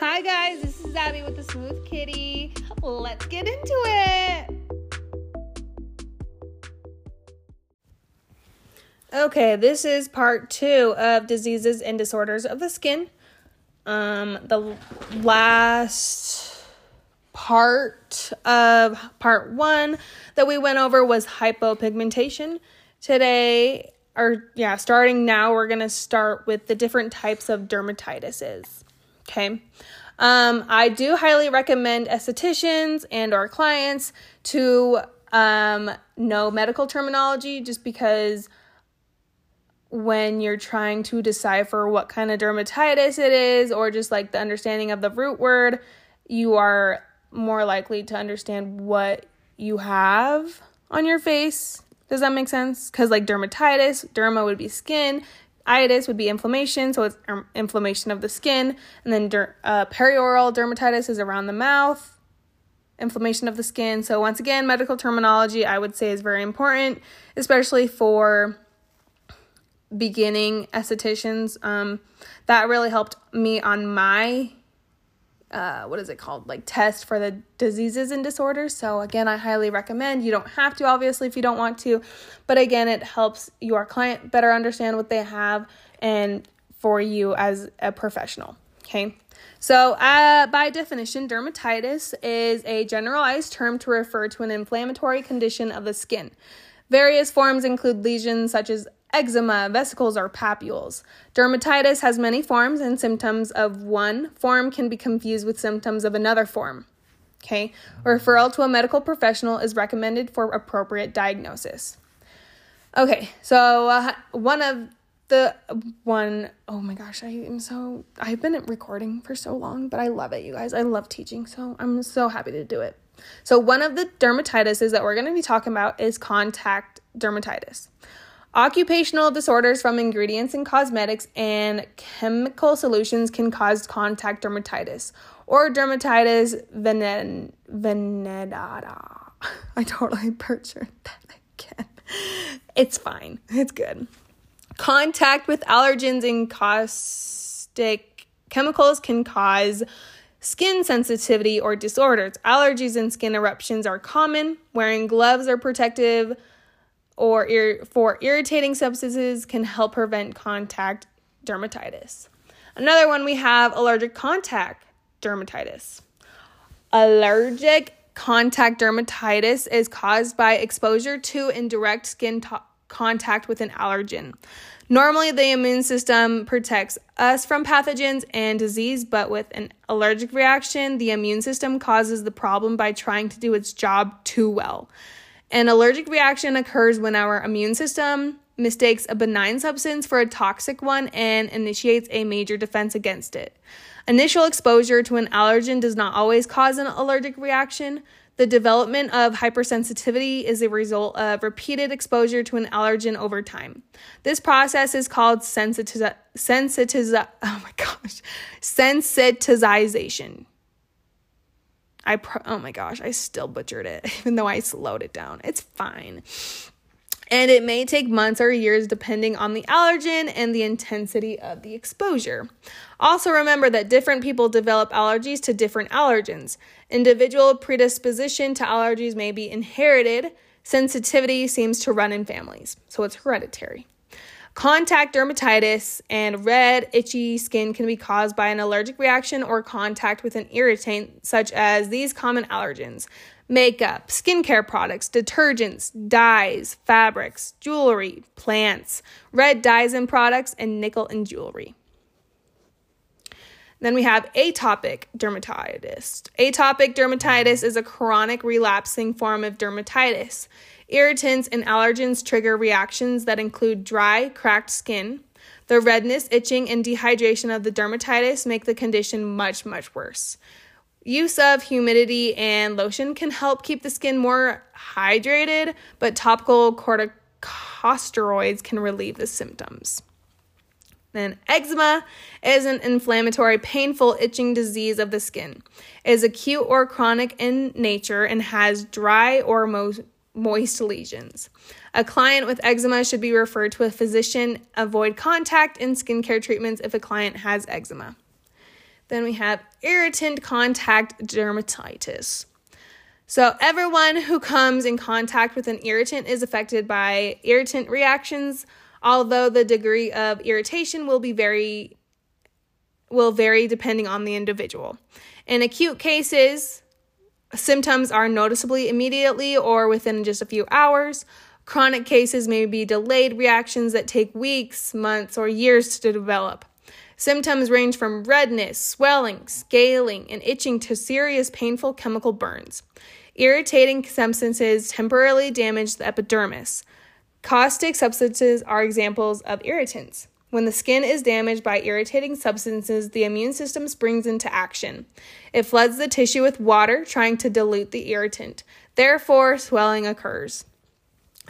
Hi, guys, this is Abby with the Smooth Kitty. Let's get into it. Okay, this is part two of diseases and disorders of the skin. Um, the last part of part one that we went over was hypopigmentation. Today, or yeah, starting now, we're gonna start with the different types of dermatitises. Okay. Um, I do highly recommend estheticians and our clients to um, know medical terminology just because when you're trying to decipher what kind of dermatitis it is or just like the understanding of the root word, you are more likely to understand what you have on your face. Does that make sense? Because like dermatitis, derma would be skin, itis would be inflammation, so it's um, inflammation of the skin, and then der- uh, perioral dermatitis is around the mouth, inflammation of the skin. So once again, medical terminology I would say is very important, especially for beginning estheticians. Um, that really helped me on my uh, what is it called? Like test for the diseases and disorders. So again i highly recommend. You don't have to obviously if you don't want to. But again it helps your client better understand what they have and for you as a professional okay? So uh, by definition dermatitis is a generalized term to refer to an inflammatory condition of the skin. Various forms include lesions such as eczema, vesicles, or papules. Dermatitis has many forms, and symptoms of one form can be confused with symptoms of another form. Okay, referral to a medical professional is recommended for appropriate diagnosis. Okay, so uh, one of the one oh my gosh, I am so I've been recording for so long, but I love it, you guys. I love teaching, so I'm so happy to do it. So one of the dermatitises that we're going to be talking about is contact dermatitis. Occupational disorders from ingredients in cosmetics and chemical solutions can cause contact dermatitis or dermatitis venen- venenata. I totally butchered that again. It's fine. It's good. Contact with allergens and caustic chemicals can cause skin sensitivity or disorders. Allergies and skin eruptions are common. Wearing gloves are protective or ir- for irritating substances can help prevent contact dermatitis. Another one we have allergic contact dermatitis. Allergic contact dermatitis is caused by exposure to indirect skin contact with an allergen. Normally, the immune system protects us from pathogens and disease, but with an allergic reaction, the immune system causes the problem by trying to do its job too well. An allergic reaction occurs when our immune system mistakes a benign substance for a toxic one and initiates a major defense against it. Initial exposure to an allergen does not always cause an allergic reaction. The development of hypersensitivity is a result of repeated exposure to an allergen over time. This process is called sensitiz- sensitiz- oh my gosh, sensitization. I pro- oh my gosh, I still butchered it even though I slowed it down. It's fine. And it may take months or years depending on the allergen and the intensity of the exposure. Also, remember that different people develop allergies to different allergens. Individual predisposition to allergies may be inherited. Sensitivity seems to run in families, so it's hereditary. Contact dermatitis and red, itchy skin can be caused by an allergic reaction or contact with an irritant, such as these common allergens makeup, skincare products, detergents, dyes, fabrics, jewelry, plants, red dyes and products, and nickel and jewelry. Then we have atopic dermatitis. Atopic dermatitis is a chronic relapsing form of dermatitis. Irritants and allergens trigger reactions that include dry, cracked skin. The redness, itching, and dehydration of the dermatitis make the condition much, much worse. Use of humidity and lotion can help keep the skin more hydrated, but topical corticosteroids can relieve the symptoms. Then, eczema is an inflammatory, painful, itching disease of the skin. It is acute or chronic in nature and has dry or mo- moist lesions. A client with eczema should be referred to a physician. Avoid contact and skincare treatments if a client has eczema. Then we have irritant contact dermatitis. So, everyone who comes in contact with an irritant is affected by irritant reactions, although the degree of irritation will be very will vary depending on the individual. In acute cases, symptoms are noticeably immediately or within just a few hours. Chronic cases may be delayed reactions that take weeks, months, or years to develop. Symptoms range from redness, swelling, scaling, and itching to serious painful chemical burns. Irritating substances temporarily damage the epidermis. Caustic substances are examples of irritants. When the skin is damaged by irritating substances, the immune system springs into action. It floods the tissue with water, trying to dilute the irritant. Therefore, swelling occurs.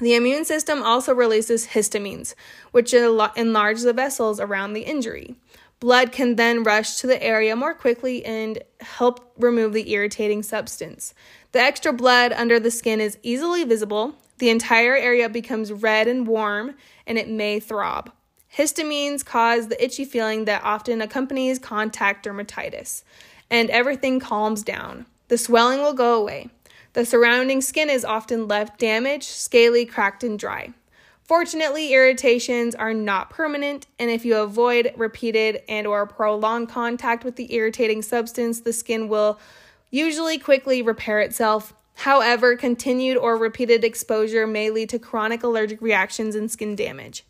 The immune system also releases histamines, which enlarge the vessels around the injury. Blood can then rush to the area more quickly and help remove the irritating substance. The extra blood under the skin is easily visible. The entire area becomes red and warm, and it may throb. Histamines cause the itchy feeling that often accompanies contact dermatitis, and everything calms down. The swelling will go away. The surrounding skin is often left damaged, scaly, cracked, and dry. Fortunately, irritations are not permanent, and if you avoid repeated and or prolonged contact with the irritating substance, the skin will usually quickly repair itself. However, continued or repeated exposure may lead to chronic allergic reactions and skin damage.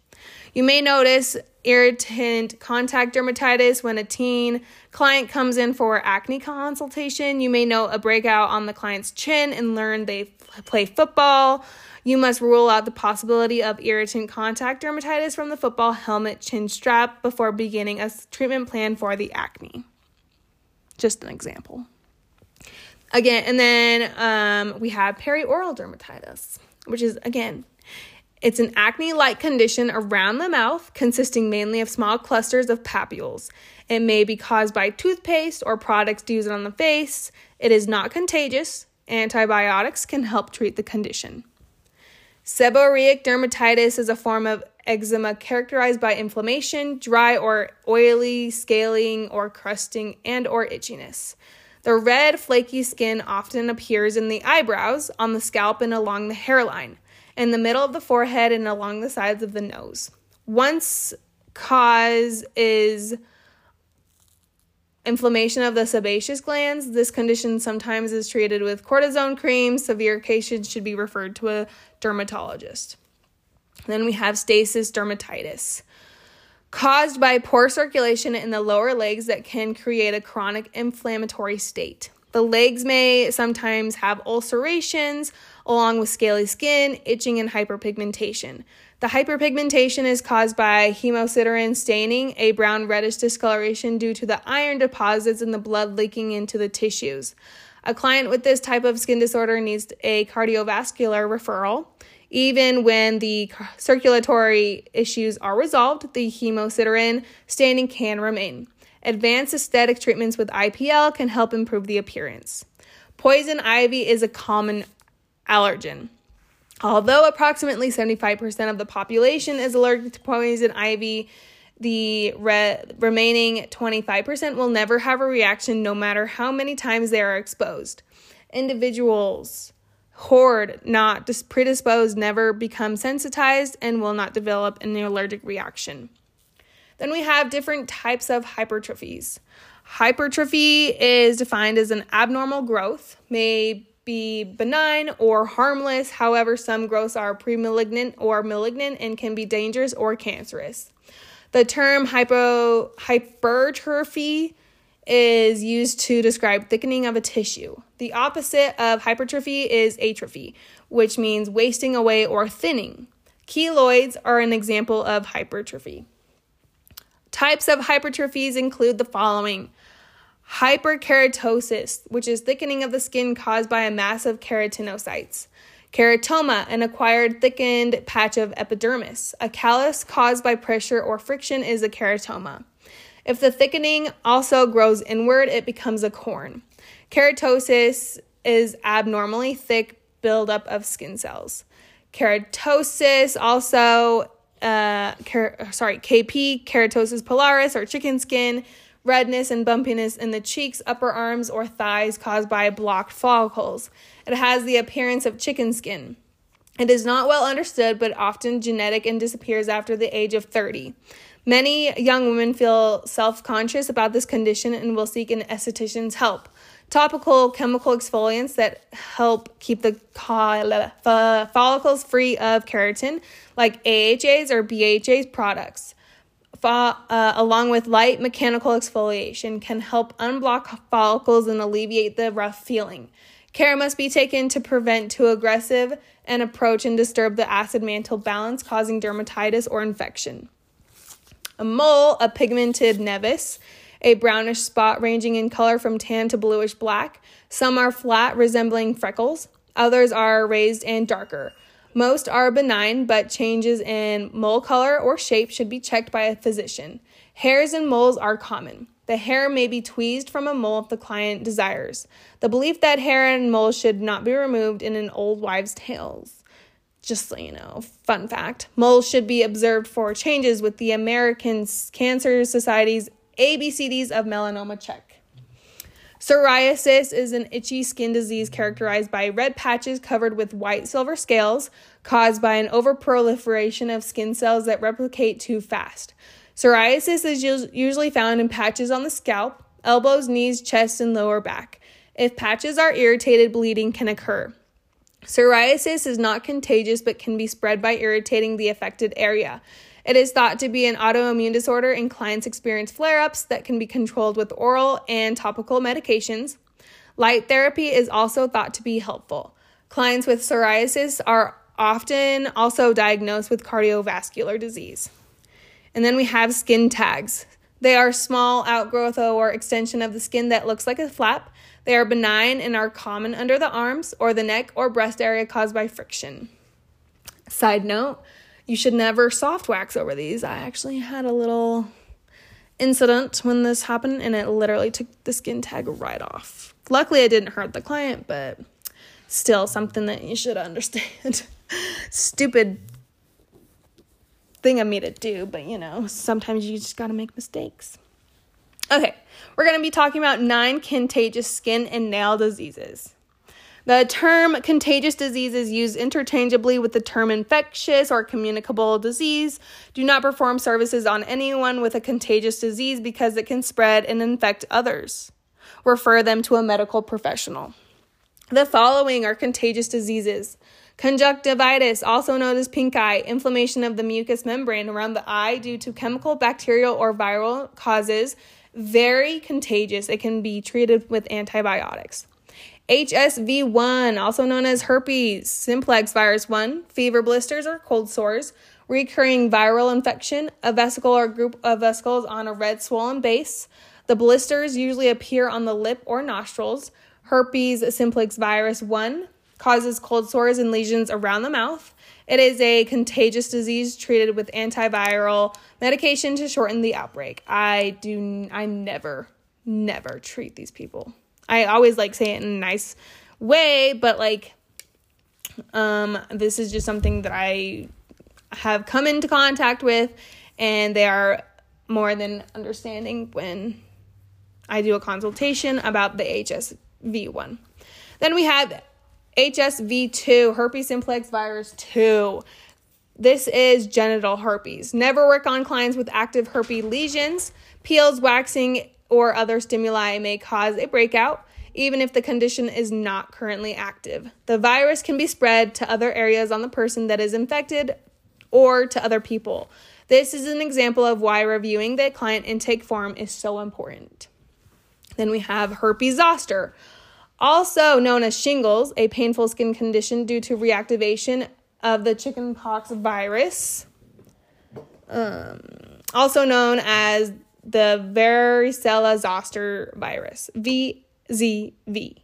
You may notice irritant contact dermatitis when a teen client comes in for acne consultation. You may note a breakout on the client's chin and learn they play football. You must rule out the possibility of irritant contact dermatitis from the football helmet chin strap before beginning a treatment plan for the acne. Just an example. Again, and then um, we have perioral dermatitis, which is again it's an acne like condition around the mouth, consisting mainly of small clusters of papules. It may be caused by toothpaste or products used on the face. It is not contagious. Antibiotics can help treat the condition. Seborrheic dermatitis is a form of eczema characterized by inflammation, dry or oily scaling or crusting and or itchiness. The red flaky skin often appears in the eyebrows, on the scalp and along the hairline in the middle of the forehead and along the sides of the nose. Once cause is inflammation of the sebaceous glands. This condition sometimes is treated with cortisone cream. Severe cases should be referred to a dermatologist. Then we have stasis dermatitis, caused by poor circulation in the lower legs that can create a chronic inflammatory state. The legs may sometimes have ulcerations along with scaly skin, itching, and hyperpigmentation. The hyperpigmentation is caused by hemosiderin staining, a brown reddish discoloration due to the iron deposits in the blood leaking into the tissues. A client with this type of skin disorder needs a cardiovascular referral. Even when the circulatory issues are resolved, the hemosiderin staining can remain. Advanced aesthetic treatments with IPL can help improve the appearance. Poison ivy is a common allergen. Although approximately 75% of the population is allergic to poison ivy, the re- remaining 25% will never have a reaction no matter how many times they are exposed. Individuals hoard not predisposed never become sensitized and will not develop an allergic reaction. Then we have different types of hypertrophies. Hypertrophy is defined as an abnormal growth, may be benign or harmless. However, some growths are premalignant or malignant and can be dangerous or cancerous. The term hypo, hypertrophy is used to describe thickening of a tissue. The opposite of hypertrophy is atrophy, which means wasting away or thinning. Keloids are an example of hypertrophy. Types of hypertrophies include the following hyperkeratosis, which is thickening of the skin caused by a mass of keratinocytes. Keratoma, an acquired thickened patch of epidermis. A callus caused by pressure or friction is a keratoma. If the thickening also grows inward, it becomes a corn. Keratosis is abnormally thick buildup of skin cells. Keratosis also uh, ker- sorry, KP, keratosis pilaris, or chicken skin, redness and bumpiness in the cheeks, upper arms, or thighs caused by blocked follicles. It has the appearance of chicken skin. It is not well understood, but often genetic and disappears after the age of 30. Many young women feel self conscious about this condition and will seek an esthetician's help. Topical chemical exfoliants that help keep the follicles free of keratin, like AHAs or BHA's products uh, along with light mechanical exfoliation, can help unblock follicles and alleviate the rough feeling. Care must be taken to prevent too aggressive an approach and disturb the acid mantle balance, causing dermatitis or infection. A mole, a pigmented nevus, a brownish spot ranging in color from tan to bluish black. Some are flat, resembling freckles. Others are raised and darker. Most are benign, but changes in mole color or shape should be checked by a physician. Hairs and moles are common. The hair may be tweezed from a mole if the client desires. The belief that hair and moles should not be removed in an old wives' tales. Just so you know, fun fact moles should be observed for changes with the American Cancer Society's ABCDs of melanoma check. Psoriasis is an itchy skin disease characterized by red patches covered with white silver scales caused by an overproliferation of skin cells that replicate too fast. Psoriasis is usually found in patches on the scalp, elbows, knees, chest, and lower back. If patches are irritated, bleeding can occur. Psoriasis is not contagious but can be spread by irritating the affected area. It is thought to be an autoimmune disorder, and clients experience flare ups that can be controlled with oral and topical medications. Light therapy is also thought to be helpful. Clients with psoriasis are often also diagnosed with cardiovascular disease. And then we have skin tags. They are small outgrowth or extension of the skin that looks like a flap. They are benign and are common under the arms or the neck or breast area caused by friction. Side note you should never soft wax over these. I actually had a little incident when this happened and it literally took the skin tag right off. Luckily, it didn't hurt the client, but still something that you should understand. Stupid thing of me to do, but you know, sometimes you just gotta make mistakes. Okay, we're gonna be talking about nine contagious skin and nail diseases. The term contagious disease is used interchangeably with the term infectious or communicable disease. Do not perform services on anyone with a contagious disease because it can spread and infect others. Refer them to a medical professional. The following are contagious diseases conjunctivitis, also known as pink eye, inflammation of the mucous membrane around the eye due to chemical, bacterial, or viral causes, very contagious. It can be treated with antibiotics. HSV1, also known as herpes simplex virus 1, fever blisters or cold sores, recurring viral infection, a vesicle or group of vesicles on a red swollen base. The blisters usually appear on the lip or nostrils. Herpes simplex virus 1 causes cold sores and lesions around the mouth. It is a contagious disease treated with antiviral medication to shorten the outbreak. I do I never never treat these people. I always like say it in a nice way, but like um this is just something that I have come into contact with and they are more than understanding when I do a consultation about the HSV one. Then we have HSV2, herpes simplex virus 2. This is genital herpes. Never work on clients with active herpes lesions. Peels, waxing, or other stimuli may cause a breakout, even if the condition is not currently active. The virus can be spread to other areas on the person that is infected or to other people. This is an example of why reviewing the client intake form is so important. Then we have herpes zoster, also known as shingles, a painful skin condition due to reactivation of the chickenpox virus. Um, also known as the varicella zoster virus, VZV.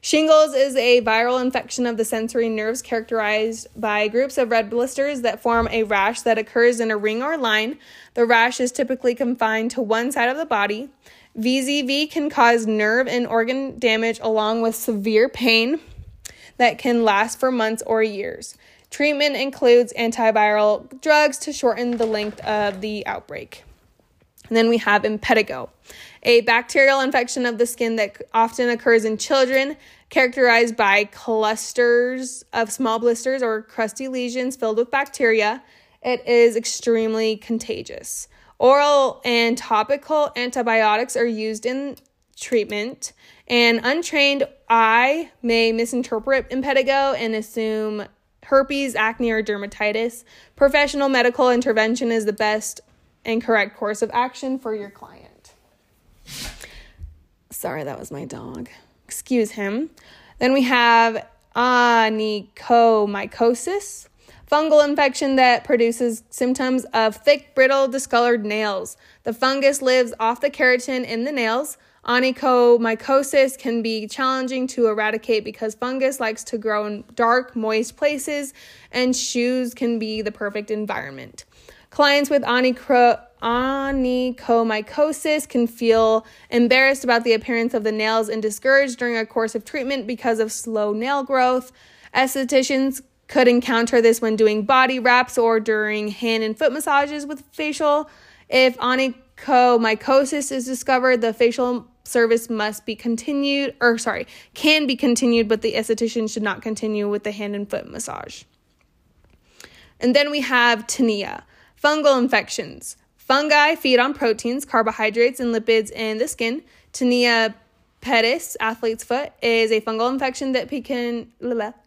Shingles is a viral infection of the sensory nerves characterized by groups of red blisters that form a rash that occurs in a ring or line. The rash is typically confined to one side of the body. VZV can cause nerve and organ damage along with severe pain that can last for months or years. Treatment includes antiviral drugs to shorten the length of the outbreak. And then we have impetigo, a bacterial infection of the skin that often occurs in children, characterized by clusters of small blisters or crusty lesions filled with bacteria. It is extremely contagious. Oral and topical antibiotics are used in treatment. An untrained eye may misinterpret impetigo and assume herpes, acne, or dermatitis. Professional medical intervention is the best and correct course of action for your client. Sorry, that was my dog. Excuse him. Then we have onychomycosis, fungal infection that produces symptoms of thick, brittle, discolored nails. The fungus lives off the keratin in the nails. Onychomycosis can be challenging to eradicate because fungus likes to grow in dark, moist places, and shoes can be the perfect environment. Clients with onychomycosis can feel embarrassed about the appearance of the nails and discouraged during a course of treatment because of slow nail growth. Estheticians could encounter this when doing body wraps or during hand and foot massages with facial. If onychomycosis is discovered, the facial service must be continued, or sorry, can be continued, but the esthetician should not continue with the hand and foot massage. And then we have tinea, fungal infections. Fungi feed on proteins, carbohydrates, and lipids in the skin. Tinea pedis, athlete's foot, is a fungal infection that can,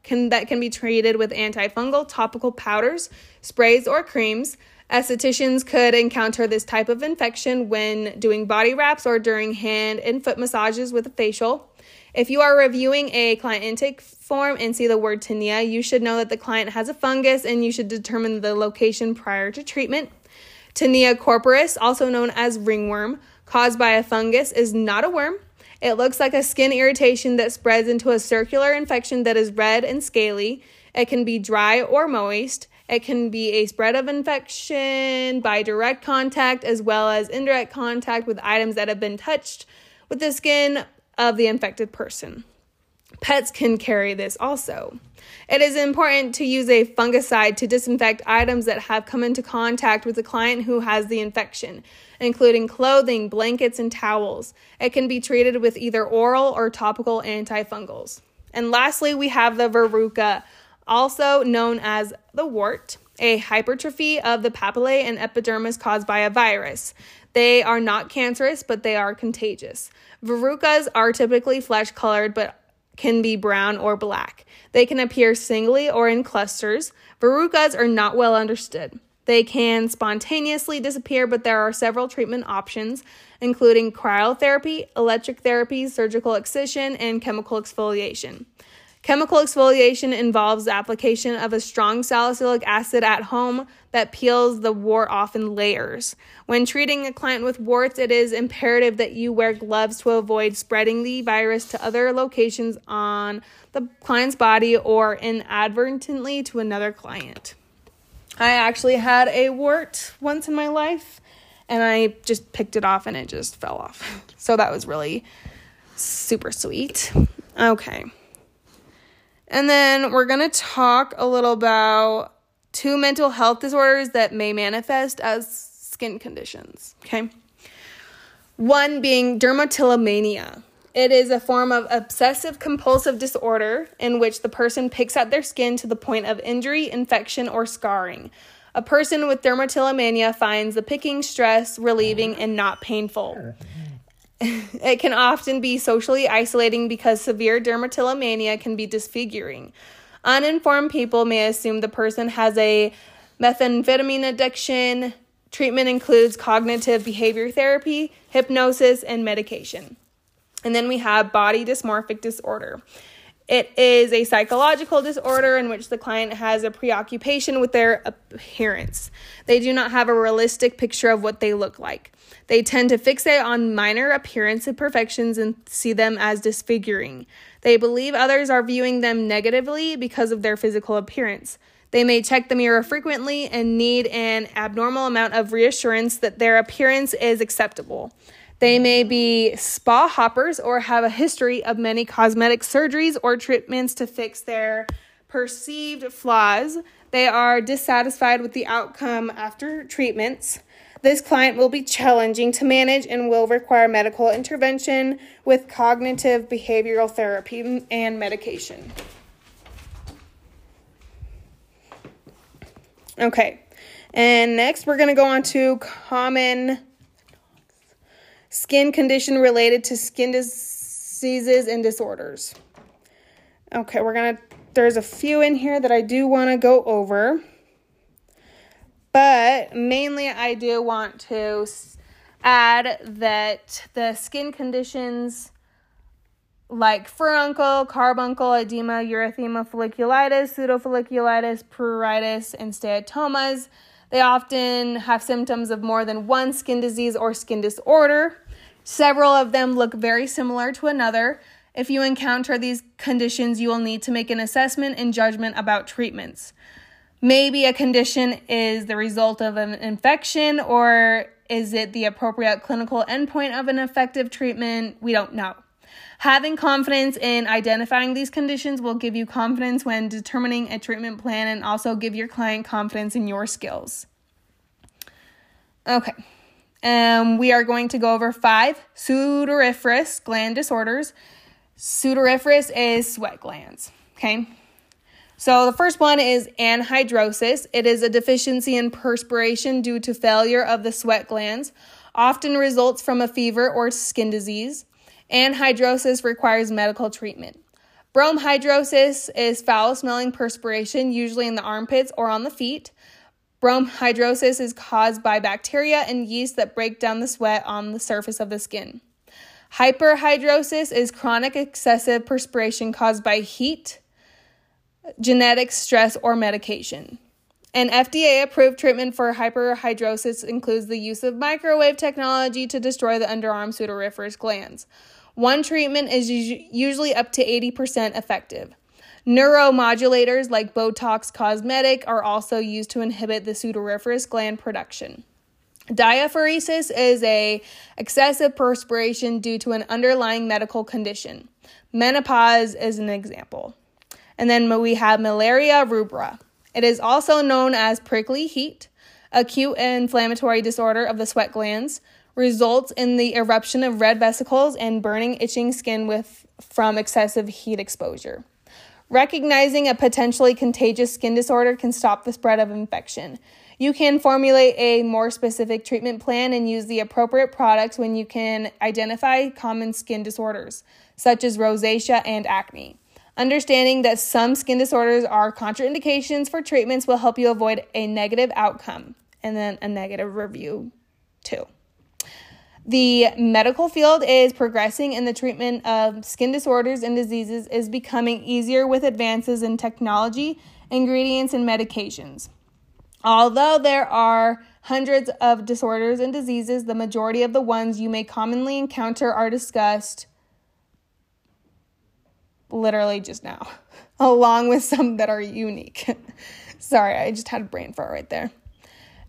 can that can be treated with antifungal topical powders, sprays, or creams. Estheticians could encounter this type of infection when doing body wraps or during hand and foot massages with a facial. If you are reviewing a client intake form and see the word tinea, you should know that the client has a fungus and you should determine the location prior to treatment. Tinea corporis, also known as ringworm, caused by a fungus, is not a worm. It looks like a skin irritation that spreads into a circular infection that is red and scaly. It can be dry or moist. It can be a spread of infection by direct contact as well as indirect contact with items that have been touched with the skin of the infected person. Pets can carry this also. It is important to use a fungicide to disinfect items that have come into contact with the client who has the infection, including clothing, blankets, and towels. It can be treated with either oral or topical antifungals. And lastly, we have the verruca, also known as the wart, a hypertrophy of the papillae and epidermis caused by a virus. They are not cancerous, but they are contagious. Verrucas are typically flesh colored, but can be brown or black. They can appear singly or in clusters. Verrucas are not well understood. They can spontaneously disappear, but there are several treatment options, including cryotherapy, electric therapy, surgical excision, and chemical exfoliation. Chemical exfoliation involves the application of a strong salicylic acid at home that peels the wart off in layers. When treating a client with warts, it is imperative that you wear gloves to avoid spreading the virus to other locations on the client's body or inadvertently to another client. I actually had a wart once in my life and I just picked it off and it just fell off. So that was really super sweet. Okay. And then we're going to talk a little about two mental health disorders that may manifest as skin conditions. Okay. One being dermatillomania. It is a form of obsessive compulsive disorder in which the person picks at their skin to the point of injury, infection, or scarring. A person with dermatillomania finds the picking stress relieving and not painful. It can often be socially isolating because severe dermatillomania can be disfiguring. Uninformed people may assume the person has a methamphetamine addiction. Treatment includes cognitive behavior therapy, hypnosis, and medication. And then we have body dysmorphic disorder. It is a psychological disorder in which the client has a preoccupation with their appearance. They do not have a realistic picture of what they look like. They tend to fixate on minor appearance imperfections and see them as disfiguring. They believe others are viewing them negatively because of their physical appearance. They may check the mirror frequently and need an abnormal amount of reassurance that their appearance is acceptable. They may be spa hoppers or have a history of many cosmetic surgeries or treatments to fix their perceived flaws. They are dissatisfied with the outcome after treatments. This client will be challenging to manage and will require medical intervention with cognitive behavioral therapy and medication. Okay, and next we're going to go on to common skin condition related to skin diseases and disorders. Okay, we're going to, there's a few in here that I do want to go over. But mainly, I do want to add that the skin conditions like furuncle, carbuncle, edema, erythema folliculitis, pseudofolliculitis, pruritus, and steatomas. They often have symptoms of more than one skin disease or skin disorder. Several of them look very similar to another. If you encounter these conditions, you will need to make an assessment and judgment about treatments. Maybe a condition is the result of an infection, or is it the appropriate clinical endpoint of an effective treatment? We don't know. Having confidence in identifying these conditions will give you confidence when determining a treatment plan and also give your client confidence in your skills. Okay, um, we are going to go over five sudoriferous gland disorders. Sudoriferous is sweat glands. Okay, so the first one is anhidrosis. It is a deficiency in perspiration due to failure of the sweat glands, often results from a fever or skin disease. Anhidrosis requires medical treatment. Bromhidrosis is foul smelling perspiration, usually in the armpits or on the feet. Bromhidrosis is caused by bacteria and yeast that break down the sweat on the surface of the skin. Hyperhidrosis is chronic excessive perspiration caused by heat, genetic stress, or medication. An FDA approved treatment for hyperhidrosis includes the use of microwave technology to destroy the underarm sudoriferous glands. One treatment is usually up to 80% effective. Neuromodulators like Botox Cosmetic are also used to inhibit the sudoriferous gland production. Diaphoresis is a excessive perspiration due to an underlying medical condition. Menopause is an example. And then we have miliaria rubra. It is also known as prickly heat, acute inflammatory disorder of the sweat glands, results in the eruption of red vesicles and burning, itching skin with from excessive heat exposure. Recognizing a potentially contagious skin disorder can stop the spread of infection. You can formulate a more specific treatment plan and use the appropriate products when you can identify common skin disorders, such as rosacea and acne. Understanding that some skin disorders are contraindications for treatments will help you avoid a negative outcome and then a negative review, too. The medical field is progressing and the treatment of skin disorders and diseases is becoming easier with advances in technology, ingredients, and medications. Although there are hundreds of disorders and diseases, the majority of the ones you may commonly encounter are discussed literally just now, along with some that are unique. Sorry, I just had a brain fart right there.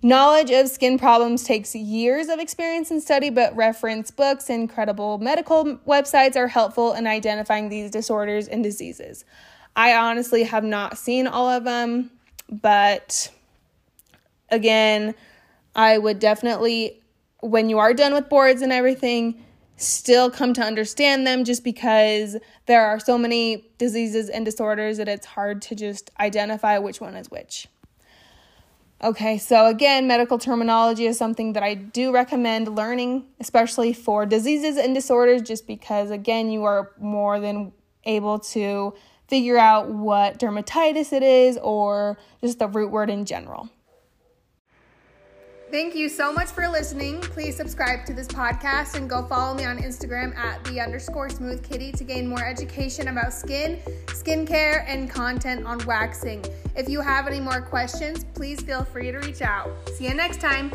Knowledge of skin problems takes years of experience and study, but reference books and credible medical websites are helpful in identifying these disorders and diseases. I honestly have not seen all of them, but again, I would definitely, when you are done with boards and everything, still come to understand them just because there are so many diseases and disorders that it's hard to just identify which one is which. Okay, so again, medical terminology is something that I do recommend learning, especially for diseases and disorders, just because, again, you are more than able to figure out what dermatitis it is or just the root word in general. Thank you so much for listening. Please subscribe to this podcast and go follow me on Instagram at the underscore smooth kitty to gain more education about skin, skincare, and content on waxing. If you have any more questions, please feel free to reach out. See you next time.